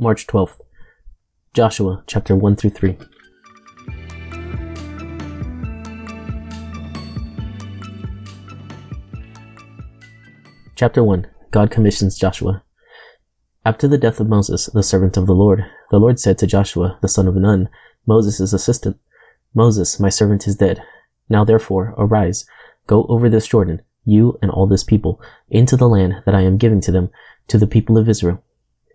March 12th. Joshua chapter 1 through 3. Chapter 1 God commissions Joshua. After the death of Moses, the servant of the Lord, the Lord said to Joshua, the son of Nun, Moses' assistant, Moses, my servant, is dead. Now therefore, arise, go over this Jordan, you and all this people, into the land that I am giving to them, to the people of Israel.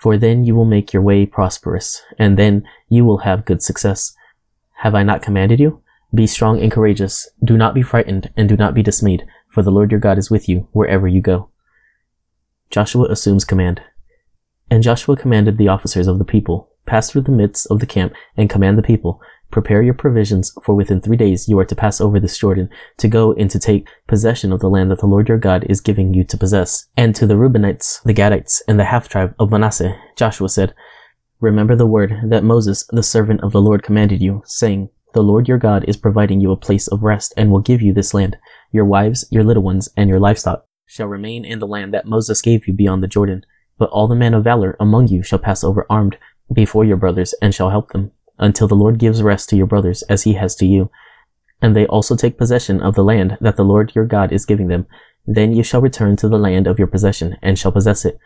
For then you will make your way prosperous, and then you will have good success. Have I not commanded you? Be strong and courageous. Do not be frightened, and do not be dismayed, for the Lord your God is with you wherever you go. Joshua assumes command. And Joshua commanded the officers of the people, pass through the midst of the camp and command the people, prepare your provisions, for within three days you are to pass over this Jordan, to go and to take possession of the land that the Lord your God is giving you to possess. And to the Reubenites, the Gadites, and the half tribe of Manasseh, Joshua said, Remember the word that Moses, the servant of the Lord, commanded you, saying, The Lord your God is providing you a place of rest and will give you this land. Your wives, your little ones, and your livestock shall remain in the land that Moses gave you beyond the Jordan. But all the men of valor among you shall pass over armed before your brothers and shall help them until the Lord gives rest to your brothers as he has to you. And they also take possession of the land that the Lord your God is giving them. Then you shall return to the land of your possession and shall possess it,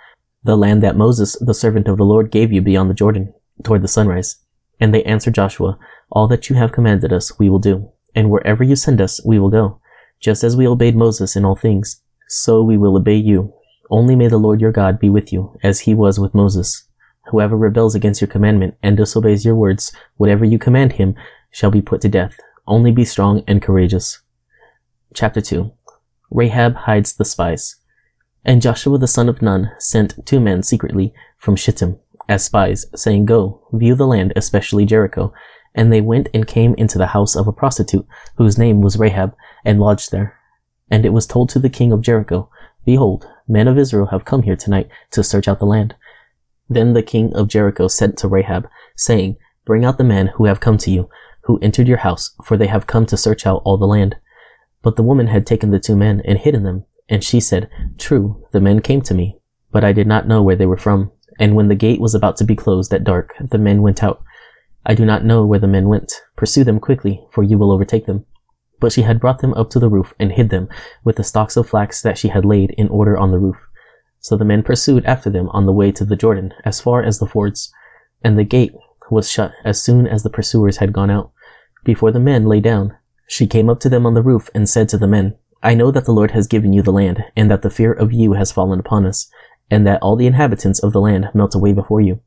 the land that Moses, the servant of the Lord, gave you beyond the Jordan, toward the sunrise. And they answered Joshua, All that you have commanded us we will do, and wherever you send us we will go. Just as we obeyed Moses in all things, so we will obey you. Only may the Lord your God be with you, as he was with Moses. Whoever rebels against your commandment and disobeys your words, whatever you command him, shall be put to death. Only be strong and courageous. Chapter 2 Rahab hides the spies. And Joshua the son of Nun sent two men secretly from Shittim as spies, saying, Go, view the land, especially Jericho. And they went and came into the house of a prostitute, whose name was Rahab, and lodged there. And it was told to the king of Jericho, Behold, men of Israel have come here tonight to search out the land. Then the king of Jericho sent to Rahab, saying, Bring out the men who have come to you, who entered your house, for they have come to search out all the land. But the woman had taken the two men and hidden them, and she said, True, the men came to me, but I did not know where they were from. And when the gate was about to be closed at dark, the men went out. I do not know where the men went. Pursue them quickly, for you will overtake them. But she had brought them up to the roof and hid them with the stalks of flax that she had laid in order on the roof. So the men pursued after them on the way to the Jordan, as far as the fords, and the gate was shut as soon as the pursuers had gone out. Before the men lay down, she came up to them on the roof and said to the men, I know that the Lord has given you the land, and that the fear of you has fallen upon us, and that all the inhabitants of the land melt away before you.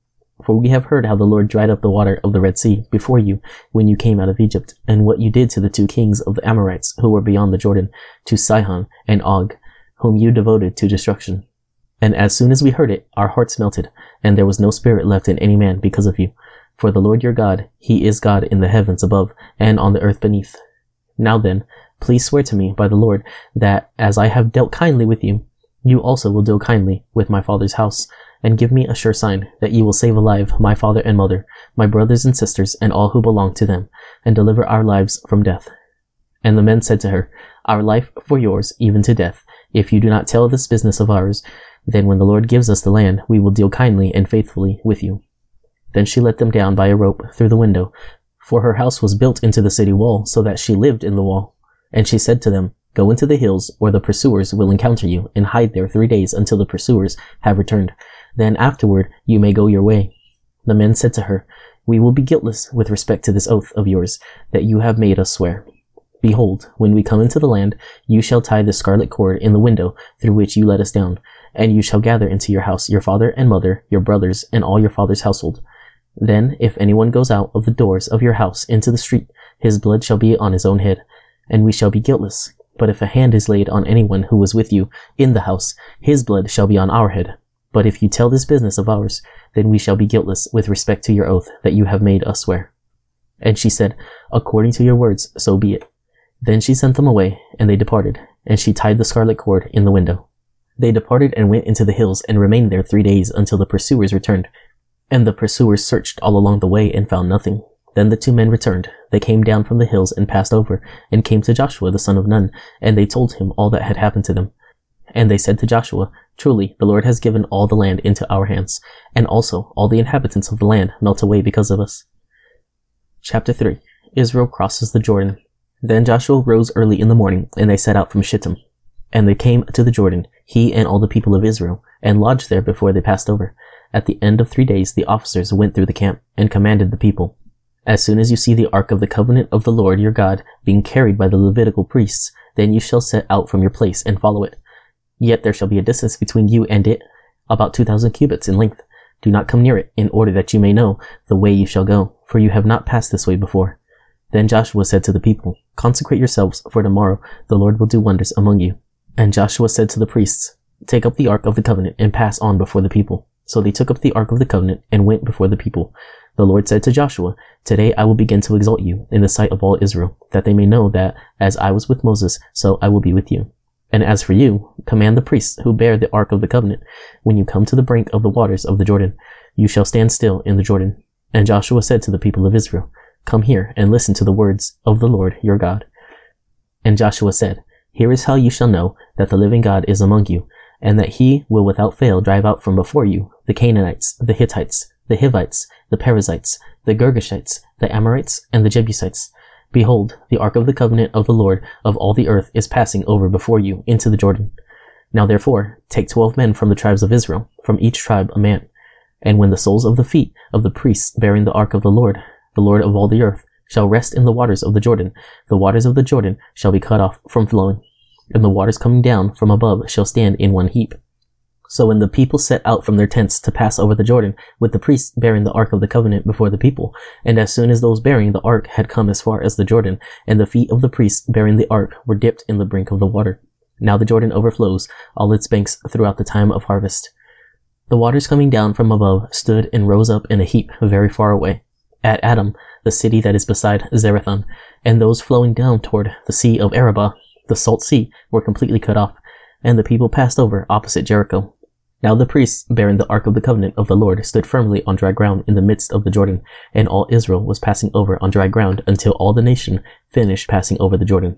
For we have heard how the Lord dried up the water of the Red Sea before you when you came out of Egypt, and what you did to the two kings of the Amorites who were beyond the Jordan, to Sihon and Og, whom you devoted to destruction. And as soon as we heard it, our hearts melted, and there was no spirit left in any man because of you. For the Lord your God, He is God in the heavens above and on the earth beneath. Now then, please swear to me by the Lord that as I have dealt kindly with you, you also will deal kindly with my father's house, and give me a sure sign that you will save alive my father and mother, my brothers and sisters, and all who belong to them, and deliver our lives from death. And the men said to her, Our life for yours, even to death, if you do not tell this business of ours, then when the Lord gives us the land, we will deal kindly and faithfully with you. Then she let them down by a rope through the window, for her house was built into the city wall, so that she lived in the wall. And she said to them, Go into the hills, or the pursuers will encounter you, and hide there three days until the pursuers have returned. Then afterward you may go your way. The men said to her, We will be guiltless with respect to this oath of yours that you have made us swear. Behold, when we come into the land, you shall tie the scarlet cord in the window through which you let us down, and you shall gather into your house your father and mother, your brothers, and all your father's household. Then, if anyone goes out of the doors of your house into the street, his blood shall be on his own head, and we shall be guiltless. But if a hand is laid on anyone who was with you in the house, his blood shall be on our head. But if you tell this business of ours, then we shall be guiltless with respect to your oath that you have made us swear. And she said, According to your words, so be it. Then she sent them away, and they departed, and she tied the scarlet cord in the window. They departed and went into the hills and remained there three days until the pursuers returned. And the pursuers searched all along the way and found nothing. Then the two men returned. They came down from the hills and passed over, and came to Joshua the son of Nun, and they told him all that had happened to them. And they said to Joshua, Truly, the Lord has given all the land into our hands, and also all the inhabitants of the land melt away because of us. Chapter 3 Israel crosses the Jordan. Then Joshua rose early in the morning, and they set out from Shittim. And they came to the Jordan, he and all the people of Israel, and lodged there before they passed over. At the end of three days, the officers went through the camp, and commanded the people, As soon as you see the ark of the covenant of the Lord your God being carried by the Levitical priests, then you shall set out from your place and follow it. Yet there shall be a distance between you and it, about two thousand cubits in length. Do not come near it, in order that you may know the way you shall go, for you have not passed this way before. Then Joshua said to the people, Consecrate yourselves, for tomorrow the Lord will do wonders among you. And Joshua said to the priests, Take up the ark of the covenant and pass on before the people. So they took up the ark of the covenant and went before the people. The Lord said to Joshua, Today I will begin to exalt you in the sight of all Israel, that they may know that as I was with Moses, so I will be with you. And as for you, command the priests who bear the ark of the covenant, when you come to the brink of the waters of the Jordan, you shall stand still in the Jordan. And Joshua said to the people of Israel, Come here and listen to the words of the Lord your God. And Joshua said, Here is how you shall know that the living God is among you, and that he will without fail drive out from before you the Canaanites, the Hittites, the Hivites, the Perizzites, the Girgashites, the Amorites, and the Jebusites. Behold, the ark of the covenant of the Lord of all the earth is passing over before you into the Jordan. Now therefore, take twelve men from the tribes of Israel, from each tribe a man. And when the soles of the feet of the priests bearing the ark of the Lord the Lord of all the earth, shall rest in the waters of the Jordan. The waters of the Jordan shall be cut off from flowing, and the waters coming down from above shall stand in one heap. So when the people set out from their tents to pass over the Jordan, with the priests bearing the ark of the covenant before the people, and as soon as those bearing the ark had come as far as the Jordan, and the feet of the priests bearing the ark were dipped in the brink of the water. Now the Jordan overflows all its banks throughout the time of harvest. The waters coming down from above stood and rose up in a heap very far away at Adam, the city that is beside Zarethan, and those flowing down toward the Sea of Arabah, the Salt Sea, were completely cut off, and the people passed over opposite Jericho. Now the priests bearing the Ark of the Covenant of the Lord stood firmly on dry ground in the midst of the Jordan, and all Israel was passing over on dry ground until all the nation finished passing over the Jordan.